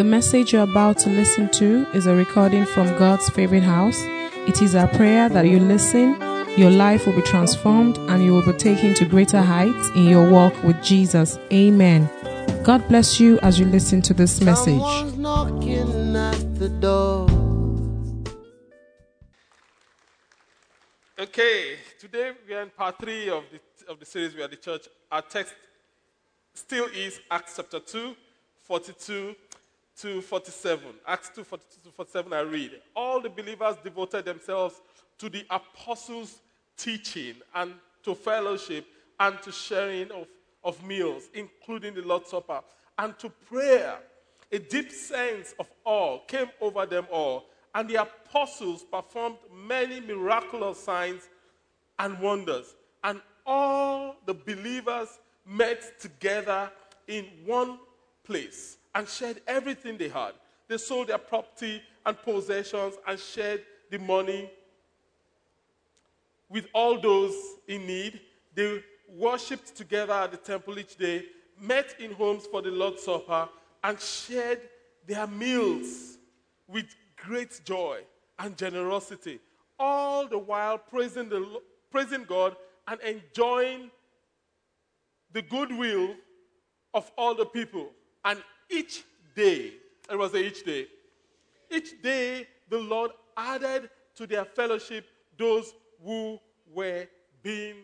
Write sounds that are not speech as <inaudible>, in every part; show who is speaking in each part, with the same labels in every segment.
Speaker 1: The message you're about to listen to is a recording from God's favorite house. It is our prayer that you listen, your life will be transformed, and you will be taken to greater heights in your walk with Jesus. Amen. God bless you as you listen to this message.
Speaker 2: At the door.
Speaker 3: Okay, today we are in part three of the, of the series We Are the Church. Our text still is Acts chapter 2, 42 to 47. Acts 2, to 47, I read. All the believers devoted themselves to the apostles' teaching and to fellowship and to sharing of, of meals, including the Lord's Supper, and to prayer. A deep sense of awe came over them all, and the apostles performed many miraculous signs and wonders. And all the believers met together in one place and shared everything they had. They sold their property and possessions and shared the money with all those in need. They worshipped together at the temple each day, met in homes for the Lord's Supper, and shared their meals with great joy and generosity, all the while praising, the, praising God and enjoying the goodwill of all the people. And each day, it was each day, each day the Lord added to their fellowship those who were being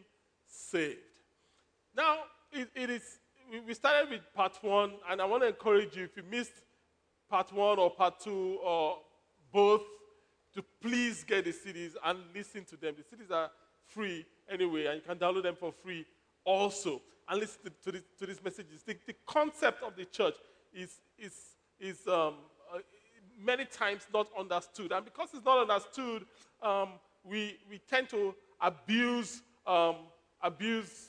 Speaker 3: saved. Now, it, it is, we- we started with part one, and I want to encourage you if you missed part one or part two or both, to please get the CDs and listen to them. The CDs are free anyway, and you can download them for free also. And listen to, to, this, to these messages. The, the concept of the church is, is, is um, uh, many times not understood. And because it's not understood, um, we, we tend to abuse, um, abuse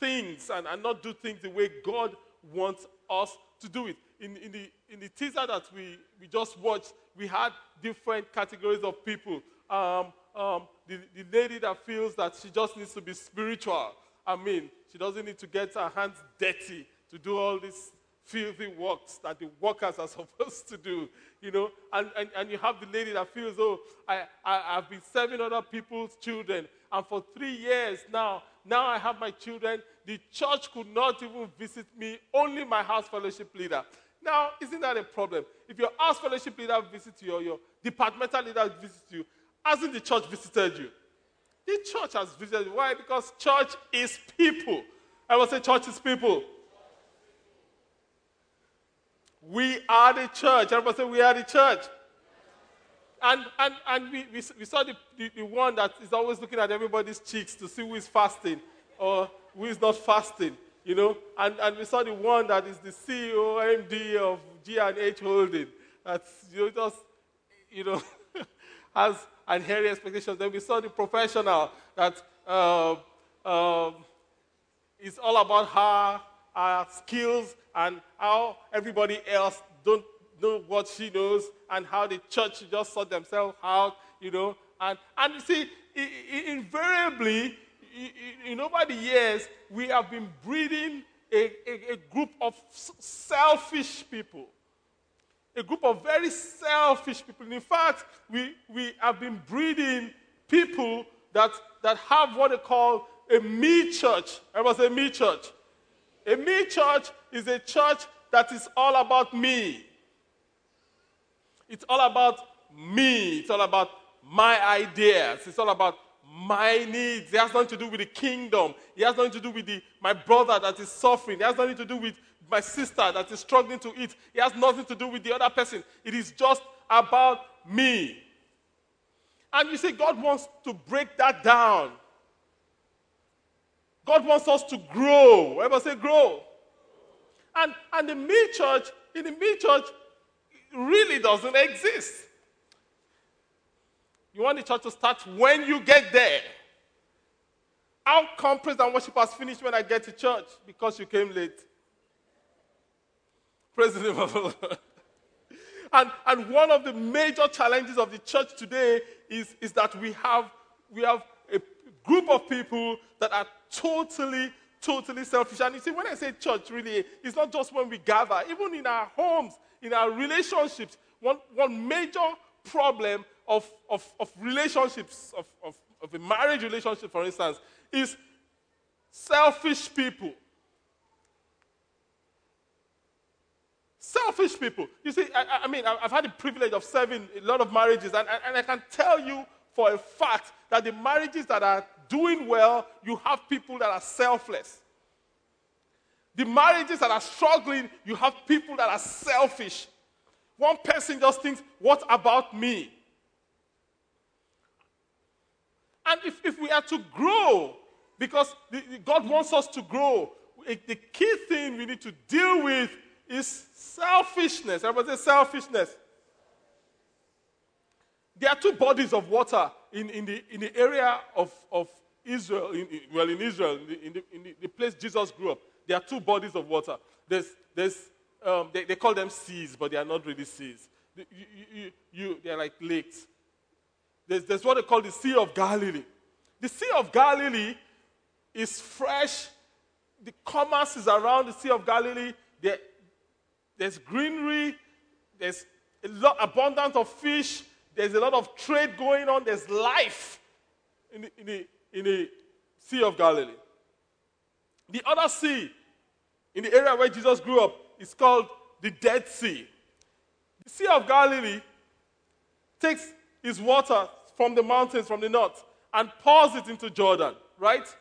Speaker 3: things and, and not do things the way God wants us to do it. In, in, the, in the teaser that we, we just watched, we had different categories of people. Um, um, the, the lady that feels that she just needs to be spiritual. I mean, she doesn't need to get her hands dirty to do all these filthy works that the workers are <laughs> supposed to do, you know. And, and, and you have the lady that feels, oh, I, I, I've been serving other people's children, and for three years now, now I have my children. The church could not even visit me, only my house fellowship leader. Now, isn't that a problem? If your house fellowship leader visits you or your departmental leader visits you, hasn't the church visited you? The church has visited you. Why? Because church is people. I will say church is people. We are the church. Everybody say we are the church. And, and, and we, we, we saw the, the, the one that is always looking at everybody's cheeks to see who is fasting or who is not fasting, you know. And, and we saw the one that is the CEO, MD of G&H Holding. That's, you know, just, you know, <laughs> has unhairy expectations. Then we saw the professional that uh, um, all about her, her skills and how everybody else don't know what she knows and how the church just sort themselves out, you know. And, and you see, invariably, in over the years, we have been breeding a, a, a group of selfish people a group of very selfish people. In fact, we, we have been breeding people that, that have what they call a me church. Everybody say me church. A me church is a church that is all about me. It's all about me. It's all about my ideas. It's all about my needs. It has nothing to do with the kingdom. It has nothing to do with the, my brother that is suffering. It has nothing to do with my sister that is struggling to eat. It has nothing to do with the other person. It is just about me. And you see, God wants to break that down. God wants us to grow. Everybody say grow. And, and the me church, in the me church, really doesn't exist. You want the church to start when you get there. How come praise and worship has finished when I get to church? Because you came late. Praise the name of the Lord. <laughs> And, and one of the major challenges of the church today is, is that we have, we have a group of people that are totally, totally selfish. And you see, when I say church, really, it's not just when we gather, even in our homes, in our relationships. One, one major problem of, of, of relationships, of, of, of a marriage relationship, for instance, is selfish people. Selfish people. You see, I, I mean, I've had the privilege of serving a lot of marriages, and, and I can tell you for a fact that the marriages that are doing well, you have people that are selfless. The marriages that are struggling, you have people that are selfish. One person just thinks, What about me? And if, if we are to grow, because the, the God wants us to grow, the key thing we need to deal with is selfishness. Everybody say selfishness. There are two bodies of water in, in, the, in the area of, of Israel, in, well, in Israel, in, the, in, the, in the place Jesus grew up. There are two bodies of water. There's, there's, um, they, they call them seas, but they are not really seas. You, you, you, they're like lakes. There's, there's what they call the Sea of Galilee. The Sea of Galilee is fresh. The commerce is around the Sea of Galilee. There, there's greenery. There's a lot abundance of fish. There's a lot of trade going on. There's life in the, in the, in the Sea of Galilee. The other sea in the area where Jesus grew up is called the Dead Sea. The Sea of Galilee takes its water from the mountains from the north and pours it into Jordan, right?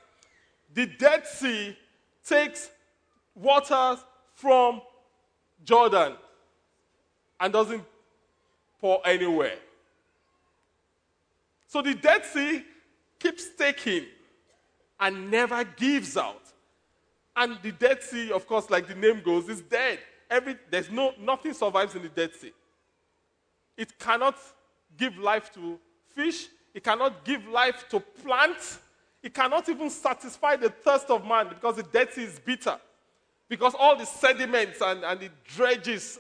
Speaker 3: The Dead Sea takes water from Jordan and doesn't pour anywhere. So the Dead Sea keeps taking and never gives out. And the Dead Sea, of course, like the name goes, is dead. Every, there's no, nothing survives in the Dead Sea. It cannot give life to fish. It cannot give life to plants. It cannot even satisfy the thirst of man because the Dead Sea is bitter. Because all the sediments and, and the dredges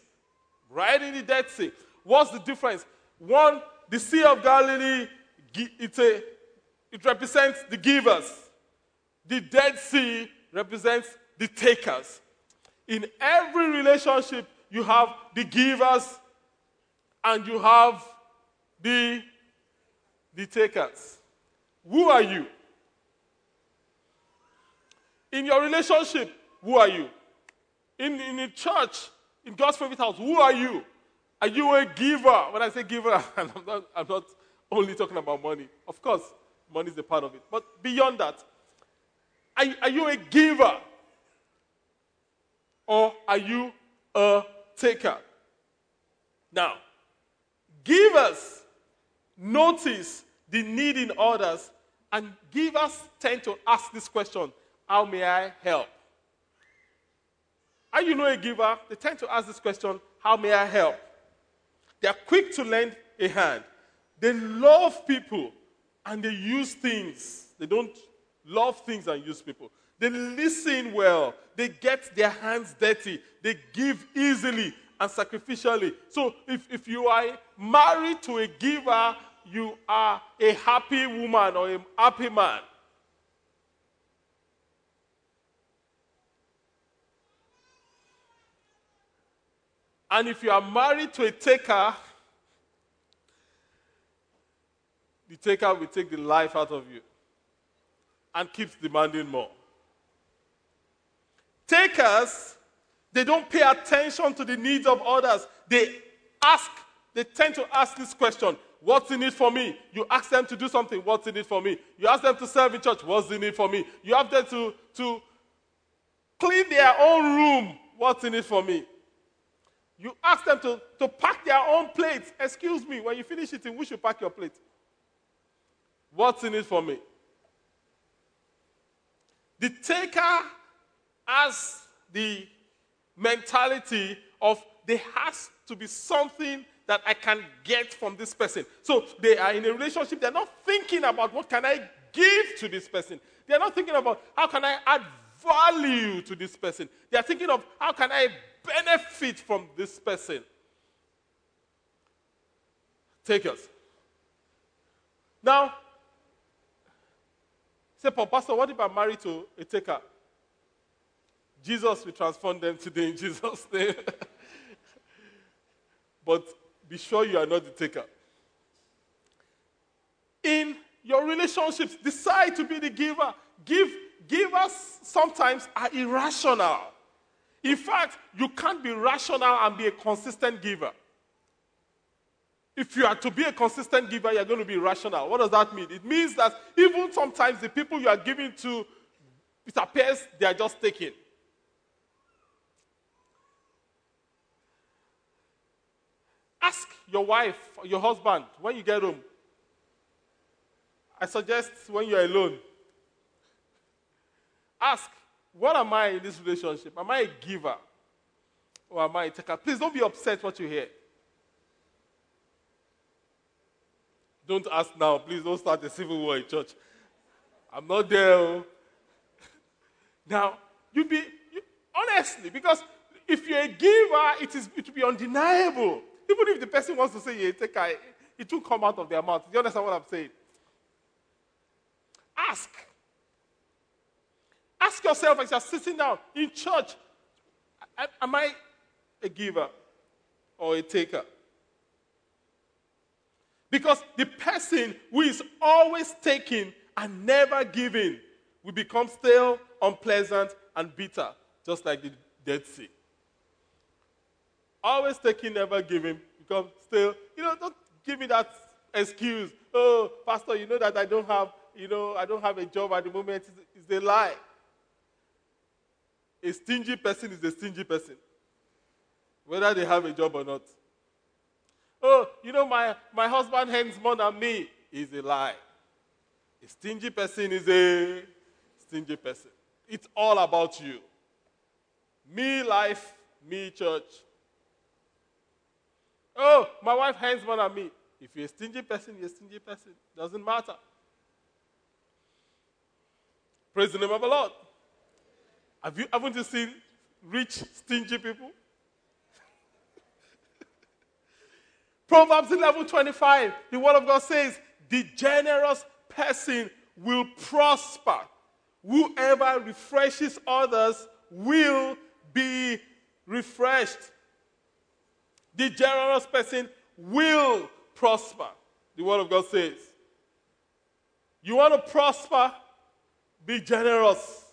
Speaker 3: right in the Dead Sea. What's the difference? One, the Sea of Galilee, it's a, it represents the givers. The Dead Sea represents the takers. In every relationship, you have the givers and you have the, the takers. Who are you? In your relationship, who are you? In, in the church, in God's favorite house, who are you? Are you a giver? When I say giver, <laughs> I'm not, I'm not only talking about money. Of course, money is a part of it. But beyond that, are, are you a giver? Or are you a taker? Now, givers notice the need in others, and givers tend to ask this question How may I help? Are you know a giver? They tend to ask this question How may I help? They are quick to lend a hand. They love people and they use things. They don't love things and use people. They listen well. They get their hands dirty. They give easily and sacrificially. So if, if you are married to a giver, you are a happy woman or a happy man. And if you are married to a taker, the taker will take the life out of you and keeps demanding more. Takers, they don't pay attention to the needs of others. They ask, they tend to ask this question What's in it for me? You ask them to do something, what's in it for me? You ask them to serve in church, what's in it for me? You ask them to, to clean their own room, what's in it for me? You ask them to, to pack their own plates. Excuse me, when you finish eating, we should pack your plate. What's in it for me? The taker has the mentality of there has to be something that I can get from this person. So they are in a relationship, they're not thinking about what can I give to this person. They're not thinking about how can I add value to this person. They're thinking of how can I benefit from this person. Takers. Now, say, Pastor, what if I'm married to a taker? Jesus will transform them today in <laughs> Jesus' name. but be sure you are not the taker. In your relationships, decide to be the giver. Give, givers sometimes are irrational. In fact, you can't be rational and be a consistent giver. If you are to be a consistent giver, you're going to be rational. What does that mean? It means that even sometimes the people you are giving to, it appears they are just taking. Ask your wife, your husband, when you get home. I suggest when you're alone, ask, what am I in this relationship? Am I a giver? Or am I a taker? Please don't be upset what you hear. Don't ask now. Please don't start a civil war in church. I'm not there. Oh. <laughs> now, you be you, honestly, because if you're a giver, it is it will be undeniable. Even if the person wants to say you're a taker, it will come out of their mouth. Do you understand what I'm saying? Ask. Ask yourself as you're sitting down in church Am I a giver or a taker? Because the person who is always taking and never giving will become stale, unpleasant, and bitter, just like the Dead Sea. Always taking, never giving, become stale. You know, don't give me that excuse. Oh, Pastor, you know that I don't have, you know, I don't have a job at the moment. It's, it's a lie. A stingy person is a stingy person, whether they have a job or not. Oh, you know, my, my husband hands more than me is a lie. A stingy person is a stingy person. It's all about you. Me life, me church. Oh, my wife hands more than me. If you're a stingy person, you're a stingy person. Doesn't matter. Praise the name of the Lord. Have you haven't you seen rich, stingy people? Proverbs 11 25, the word of God says, The generous person will prosper. Whoever refreshes others will be refreshed. The generous person will prosper. The word of God says. You want to prosper? Be generous.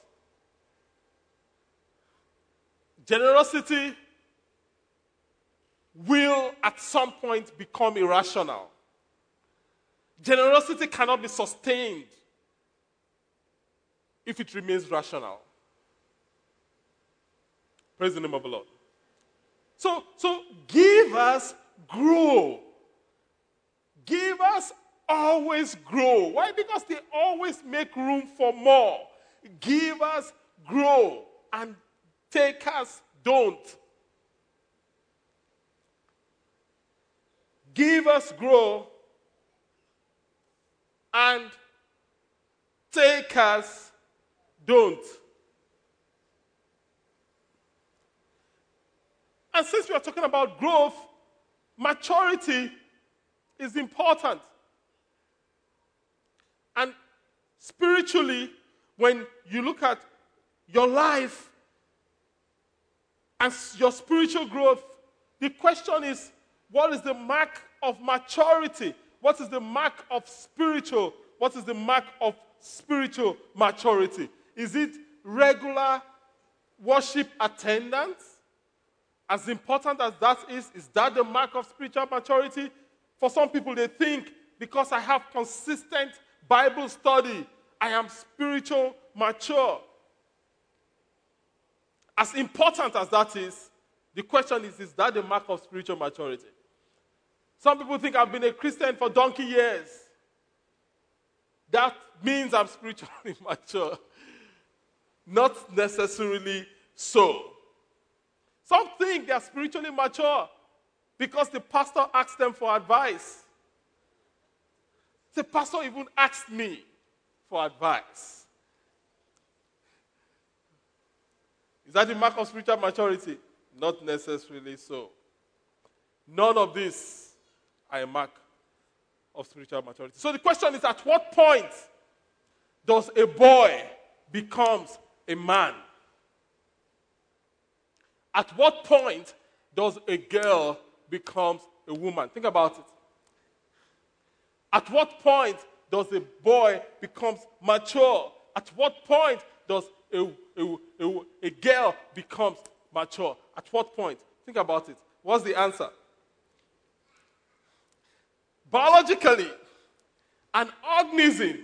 Speaker 3: Generosity will at some point become irrational. Generosity cannot be sustained if it remains rational. Praise the name of the Lord. So, so give us grow. Give us always grow. Why? Because they always make room for more. Give us grow and take us don't. Give us grow, and take us don't. And since we are talking about growth, maturity is important. And spiritually, when you look at your life and your spiritual growth, the question is what is the mark of maturity? What is the mark of spiritual? What is the mark of spiritual maturity? Is it regular worship attendance? As important as that is, is that the mark of spiritual maturity? For some people, they think because I have consistent Bible study, I am spiritual mature. As important as that is, the question is is that the mark of spiritual maturity? Some people think I've been a Christian for donkey years. That means I'm spiritually <laughs> mature. Not necessarily so. Some think they're spiritually mature because the pastor asked them for advice. The pastor even asked me for advice. Is that the mark of spiritual maturity? Not necessarily so. None of this a mark of spiritual maturity. So the question is at what point does a boy becomes a man? At what point does a girl becomes a woman? Think about it. At what point does a boy becomes mature? At what point does a, a, a, a girl becomes mature? At what point? Think about it. What's the answer? Biologically, an organism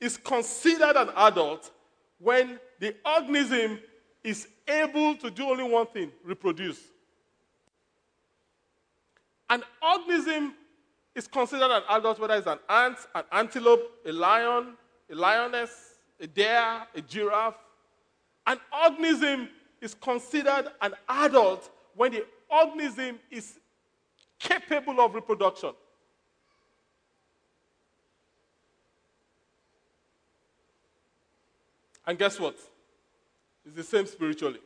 Speaker 3: is considered an adult when the organism is able to do only one thing reproduce. An organism is considered an adult whether it's an ant, an antelope, a lion, a lioness, a deer, a giraffe. An organism is considered an adult when the organism is capable of reproduction. And guess what? It's the same spiritually.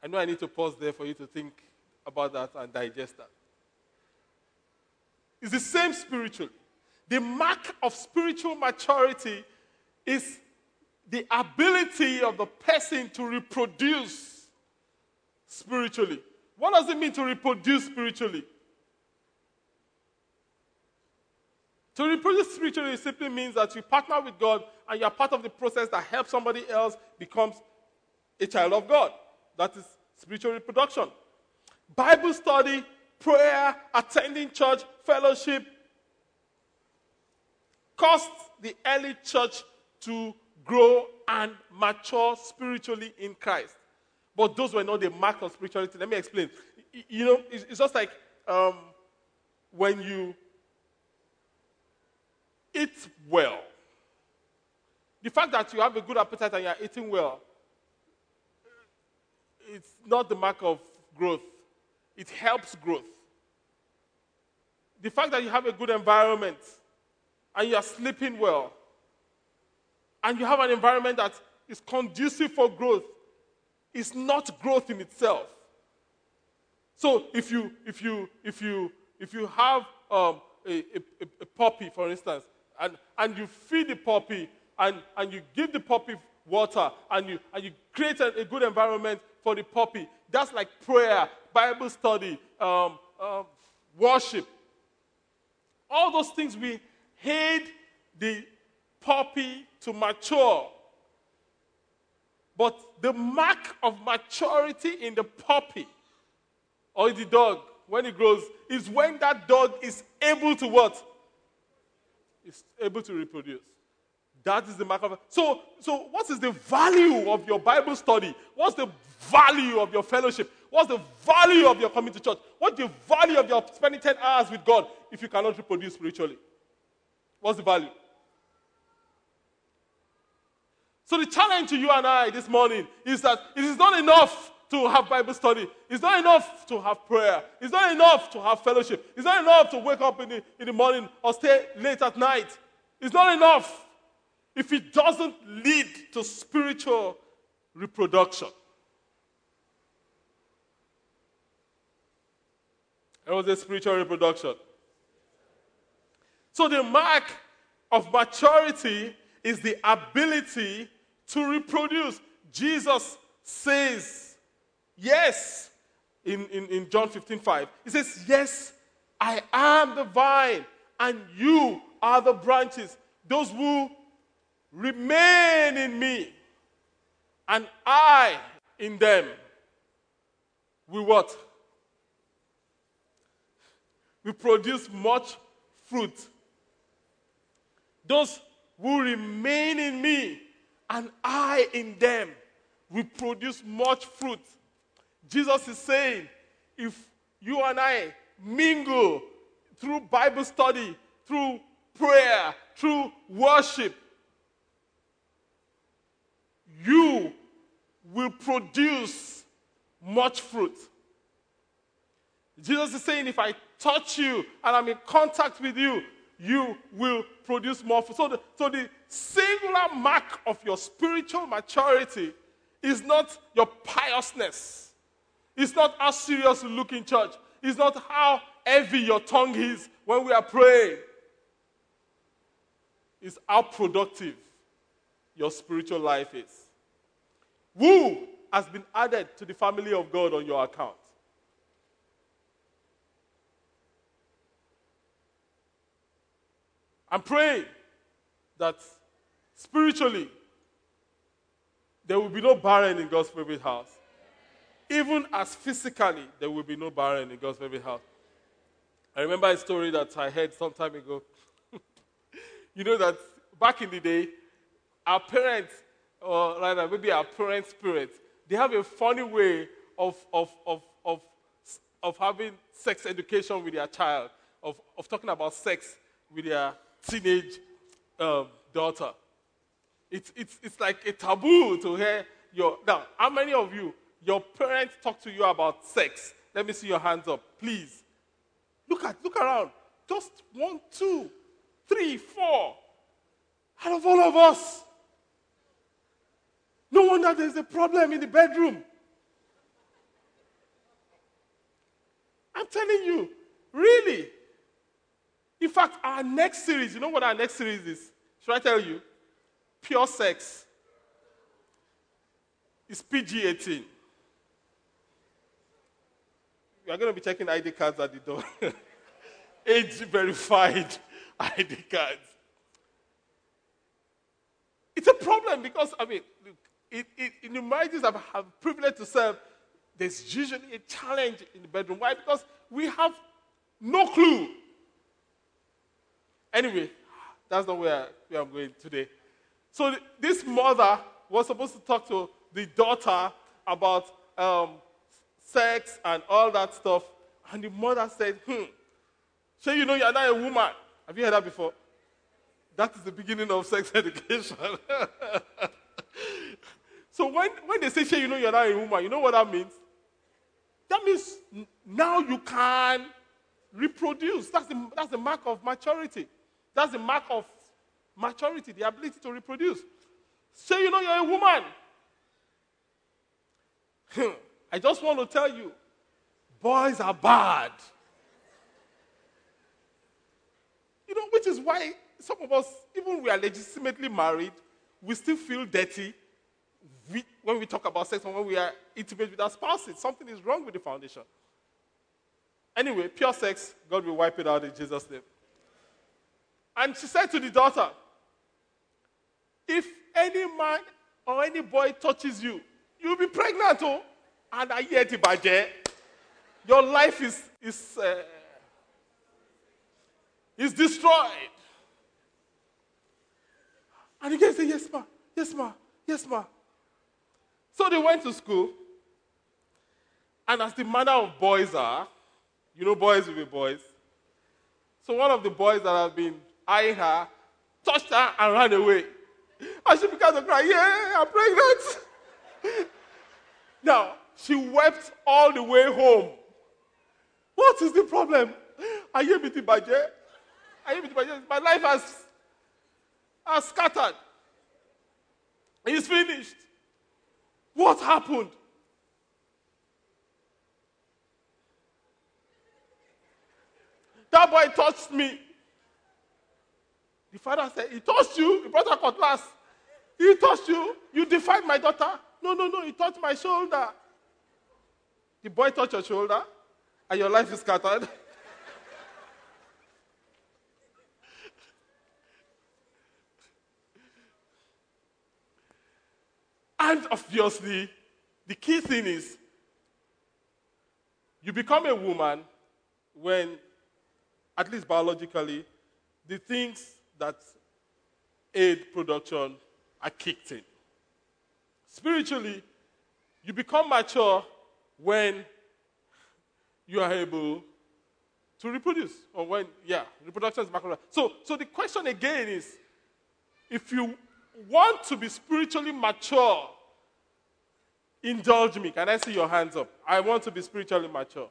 Speaker 3: I know I need to pause there for you to think about that and digest that. It's the same spiritually. The mark of spiritual maturity is the ability of the person to reproduce spiritually. What does it mean to reproduce spiritually? To reproduce spiritually simply means that you partner with God and you're part of the process that helps somebody else becomes a child of God. That is spiritual reproduction. Bible study, prayer, attending church, fellowship caused the early church to grow and mature spiritually in Christ. But those were not the mark of spirituality. Let me explain. You know, it's just like um, when you eat well. The fact that you have a good appetite and you are eating well, it's not the mark of growth. It helps growth. The fact that you have a good environment and you are sleeping well, and you have an environment that is conducive for growth, is not growth in itself. So if you if you if you if you have um, a, a, a puppy, for instance, and, and you feed the puppy and, and you give the puppy water and you, and you create a, a good environment for the puppy. That's like prayer, Bible study, um, um, worship. All those things we aid the puppy to mature. But the mark of maturity in the puppy or the dog when it grows is when that dog is able to what? Is able to reproduce. That is the mark of. So, so what is the value of your Bible study? What's the value of your fellowship? What's the value of your coming to church? What's the value of your spending 10 hours with God if you cannot reproduce spiritually? What's the value? So, the challenge to you and I this morning is that it is not enough to have Bible study. It's not enough to have prayer. It's not enough to have fellowship. It's not enough to wake up in the, in the morning or stay late at night. It's not enough if it doesn't lead to spiritual reproduction. It was a spiritual reproduction. So the mark of maturity is the ability to reproduce. Jesus says Yes, in, in, in John 15 5. He says, Yes, I am the vine, and you are the branches. Those who remain in me, and I in them, we what? We produce much fruit. Those who remain in me, and I in them, we produce much fruit. Jesus is saying, if you and I mingle through Bible study, through prayer, through worship, you will produce much fruit. Jesus is saying, if I touch you and I'm in contact with you, you will produce more fruit. So the, so the singular mark of your spiritual maturity is not your piousness it's not how serious you look in church. It's not how heavy your tongue is when we are praying. It's how productive your spiritual life is. Who has been added to the family of God on your account? I'm praying that spiritually there will be no barren in God's favorite house. Even as physically there will be no barren in God's favorite house. I remember a story that I heard some time ago. <laughs> you know that back in the day, our parents, or rather maybe our parents' parents, they have a funny way of, of, of, of, of having sex education with their child, of, of talking about sex with their teenage um, daughter. It's, it's, it's like a taboo to hear your. Now, how many of you, your parents talk to you about sex? Let me see your hands up, please. Look at, look around. Just one, two, three, four. Out of all of us. No wonder there's a problem in the bedroom. I'm telling you, really. In fact, our next series, you know what our next series is? Should I tell you? Pure sex. It's PG 18. We are going to be checking ID cards at the door. <laughs> Age verified <laughs> ID cards. It's a problem because, I mean, it, it, in the marriages I've have privilege to serve, there's usually a challenge in the bedroom. Why? Because we have no clue Anyway, that's not where, where I'm going today. So this mother was supposed to talk to the daughter about um, sex and all that stuff. And the mother said, hmm, so you know you're not a woman. Have you heard that before? That is the beginning of sex <laughs> education. <laughs> so when, when they say, "Shay, you know you're not a woman, you know what that means? That means now you can reproduce. That's the, that's the mark of maturity. That's the mark of maturity, the ability to reproduce. Say you know you're a woman. I just want to tell you, boys are bad. You know, which is why some of us, even we are legitimately married, we still feel dirty when we talk about sex and when we are intimate with our spouses. Something is wrong with the foundation. Anyway, pure sex, God will wipe it out in Jesus' name. And she said to the daughter, If any man or any boy touches you, you'll be pregnant, oh, and I hear the budget. Your life is, is, uh, is destroyed. And the girl said, Yes, ma, yes, ma, yes, ma. So they went to school. And as the manner of boys are, you know, boys will be boys. So one of the boys that had been eyeing her, touched her, and ran away. And she began to cry, Yeah, I'm pregnant. <laughs> now, she wept all the way home. What is the problem? Are you with the budget? Are you with the budget? My life has, has scattered. It's finished. What happened? That boy touched me. The father said, He touched you. He brought a cutlass. He touched you. You defied my daughter. No, no, no. He touched my shoulder. The boy touched your shoulder, and your life is scattered. <laughs> and obviously, the key thing is you become a woman when, at least biologically, the things that aid production are kicked in. Spiritually, you become mature when you are able to reproduce, or when, yeah, reproduction is back on. So, so the question again is if you want to be spiritually mature, indulge me. Can I see your hands up? I want to be spiritually mature.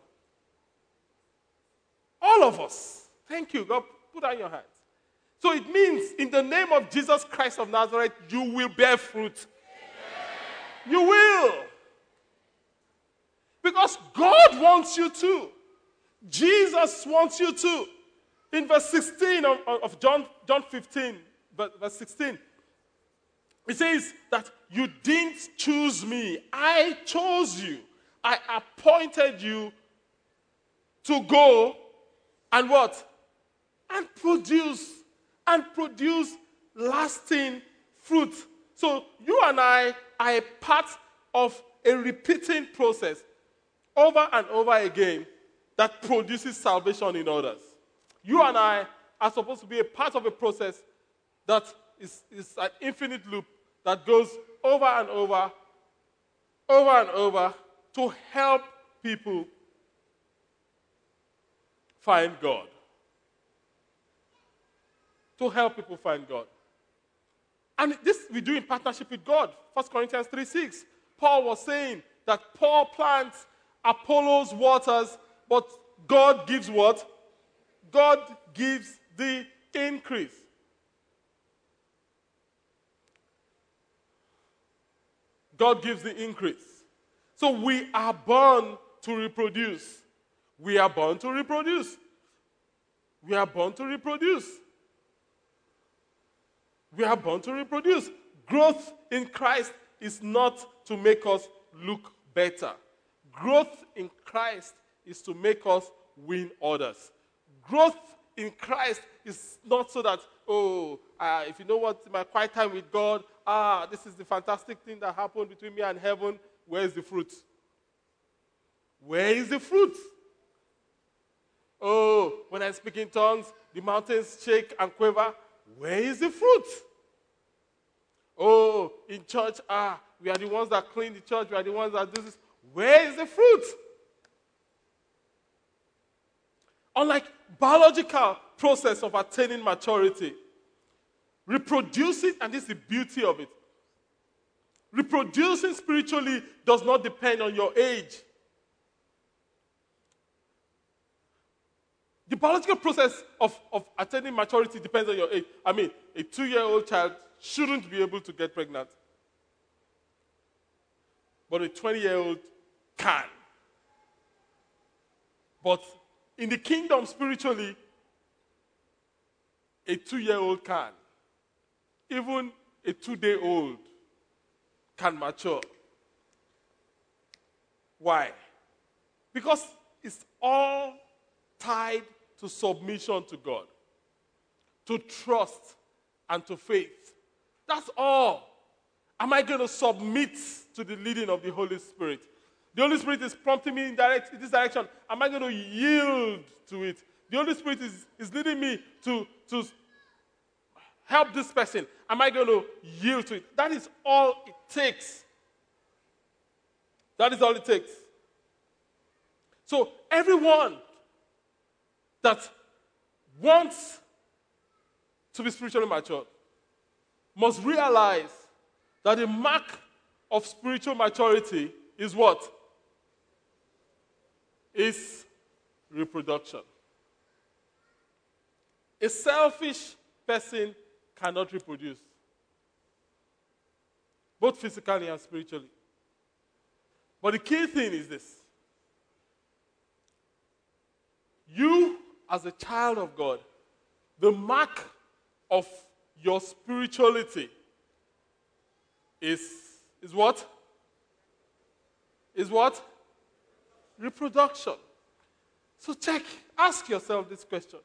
Speaker 3: All of us. Thank you. God, put out your hands. So it means, in the name of Jesus Christ of Nazareth, you will bear fruit. Amen. You will. Because God wants you to. Jesus wants you to. In verse 16 of, of John, John 15, verse 16, It says that you didn't choose me, I chose you. I appointed you to go and what? And produce, and produce lasting fruit. So you and I are a part of a repeating process over and over again that <laughs> produces salvation in others. You and I are supposed to be a part of a process that is, is an infinite loop that goes over and over, over and over to help people find God. To help people find God. And this we do in partnership with God. 1 Corinthians 3 6. Paul was saying that Paul plants, Apollos waters, but God gives what? God gives the increase. God gives the increase. So we are born to reproduce. We are born to reproduce. We are born to reproduce. We are born to reproduce. Growth in Christ is not to make us look better. Growth in Christ is to make us win others. Growth in Christ is not so that, oh, uh, if you know what, my quiet time with God, ah, this is the fantastic thing that happened between me and heaven. Where is the fruit? Where is the fruit? Oh, when I speak in tongues, the mountains shake and quiver. Where is the fruit? Oh, in church, ah, we are the ones that clean the church, we are the ones that do this. Where is the fruit? Unlike biological process of attaining maturity, reproducing, and this is the beauty of it. Reproducing spiritually does not depend on your age. The biological process of, of attaining maturity depends on your age. I mean, a two year old child shouldn't be able to get pregnant, but a 20 year old can. But in the kingdom, spiritually, a two year old can. Even a two day old can mature. Why? Because it's all tied to submission to God, to trust, and to faith. That's all. Am I going to submit to the leading of the Holy Spirit? The Holy Spirit is prompting me in, direct, in this direction. Am I going to yield to it? The Holy Spirit is, is leading me to, to help this person. Am I going to yield to it? That is all it takes. That is all it takes. So, everyone that wants to be spiritually mature must realize that the mark of spiritual maturity is what? Is reproduction. A selfish person cannot reproduce, both physically and spiritually. But the key thing is this you, as a child of God, the mark of your spirituality is, is what? Is what? Reproduction. So check, ask yourself this question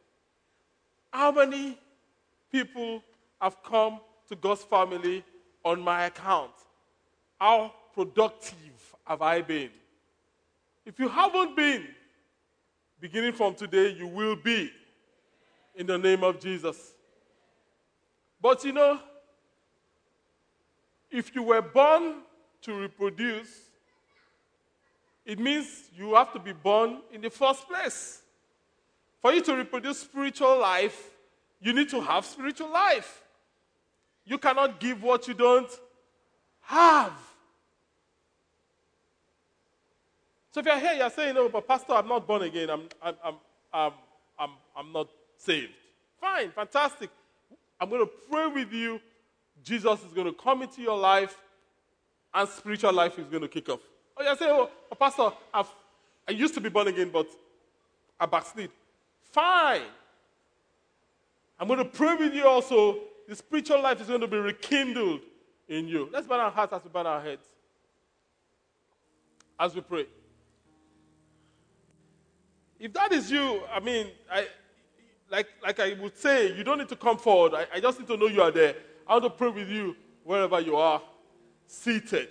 Speaker 3: How many people have come to God's family on my account? How productive have I been? If you haven't been, beginning from today, you will be in the name of Jesus. But you know, if you were born to reproduce, it means you have to be born in the first place. For you to reproduce spiritual life, you need to have spiritual life. You cannot give what you don't have. So if you're here, you're saying, "No, but Pastor, I'm not born again. I'm, I'm, I'm, I'm, I'm, I'm not saved." Fine, fantastic. I'm going to pray with you. Jesus is going to come into your life, and spiritual life is going to kick off. Oh, you say, oh, oh, Pastor, I've, I used to be born again, but I backslid. Fine. I'm going to pray with you also. The spiritual life is going to be rekindled in you. Let's bow our hearts as we bow our heads. As we pray. If that is you, I mean, I, like, like I would say, you don't need to come forward. I, I just need to know you are there. I want to pray with you wherever you are seated.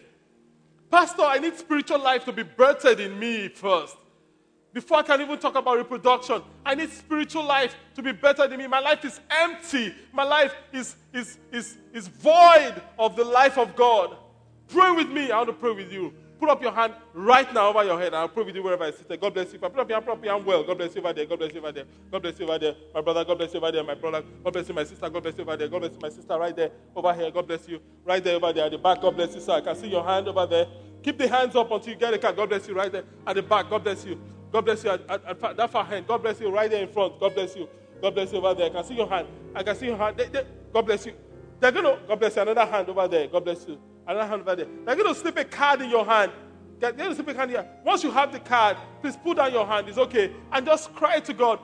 Speaker 3: Pastor, I need spiritual life to be birthed in me first. Before I can even talk about reproduction, I need spiritual life to be better than me. My life is empty. My life is, is, is, is void of the life of God. Pray with me. I want to pray with you. Put up your hand right now over your head. I'll pray with you wherever I sit. God bless you. Put up your hand, put up your hand well. God bless you over there. God bless you over there. God bless you over there. My brother, God bless you over there. My brother, God bless you. My sister, God bless you over there. God bless you. My sister, right there. Over here. God bless you. Right there, over there. At the back, God bless you, sir. I can see your hand over there. Keep the hands up until you get a car. God bless you right there. At the back, God bless you. God bless you at, at, at that far hand. God bless you right there in front. God bless you. God bless you over there. I can see your hand. I can see your hand. They, they, God bless you. They're going to, God bless you. Another hand over there. God bless you. Another hand over there. They're going to slip a card in your hand. They're going to slip a card here. Once you have the card, please put down your hand. It's okay. And just cry to God.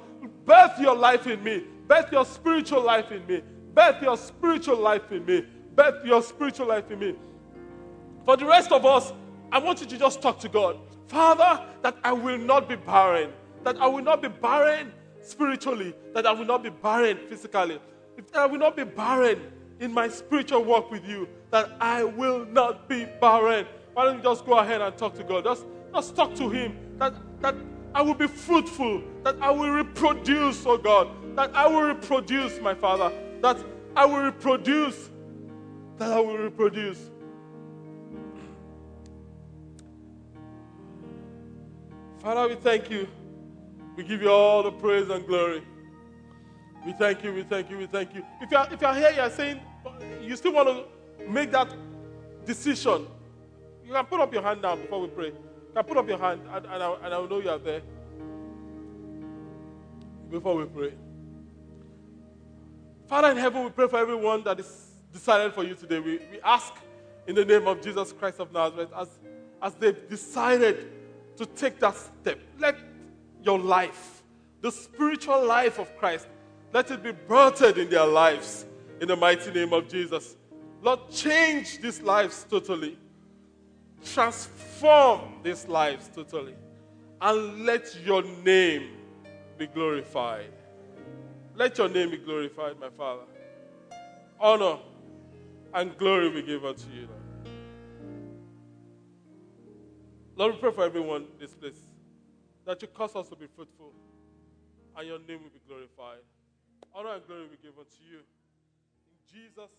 Speaker 3: Birth your life in me. Birth your spiritual life in me. Birth your spiritual life in me. Birth your spiritual life in me. For the rest of us, I want you to just talk to God. Father, that I will not be barren, that I will not be barren spiritually, that I will not be barren physically, I will not be barren in my spiritual walk with you, that I will not be barren. Why don't you just go ahead and talk to God? Just, just talk to Him that, that I will be fruitful, that I will reproduce, oh God, that I will reproduce, my Father, that I will reproduce, that I will reproduce. Father, we thank you. We give you all the praise and glory. We thank you, we thank you, we thank you. If you're, if you're here, you're saying you still want to make that decision, you can put up your hand now before we pray. You can put up your hand, and, and, I, and I will know you are there before we pray. Father in heaven, we pray for everyone that is decided for you today. We, we ask in the name of Jesus Christ of Nazareth as, as they've decided to take that step. Let your life, the spiritual life of Christ, let it be birthed in their lives in the mighty name of Jesus. Lord, change these lives totally. Transform these lives totally. And let your name be glorified. Let your name be glorified, my Father. Honor and glory be given unto you, Lord. Lord, we pray for everyone in this place that you cause us to be fruitful and your name will be glorified. Honor and glory be given unto you. In Jesus'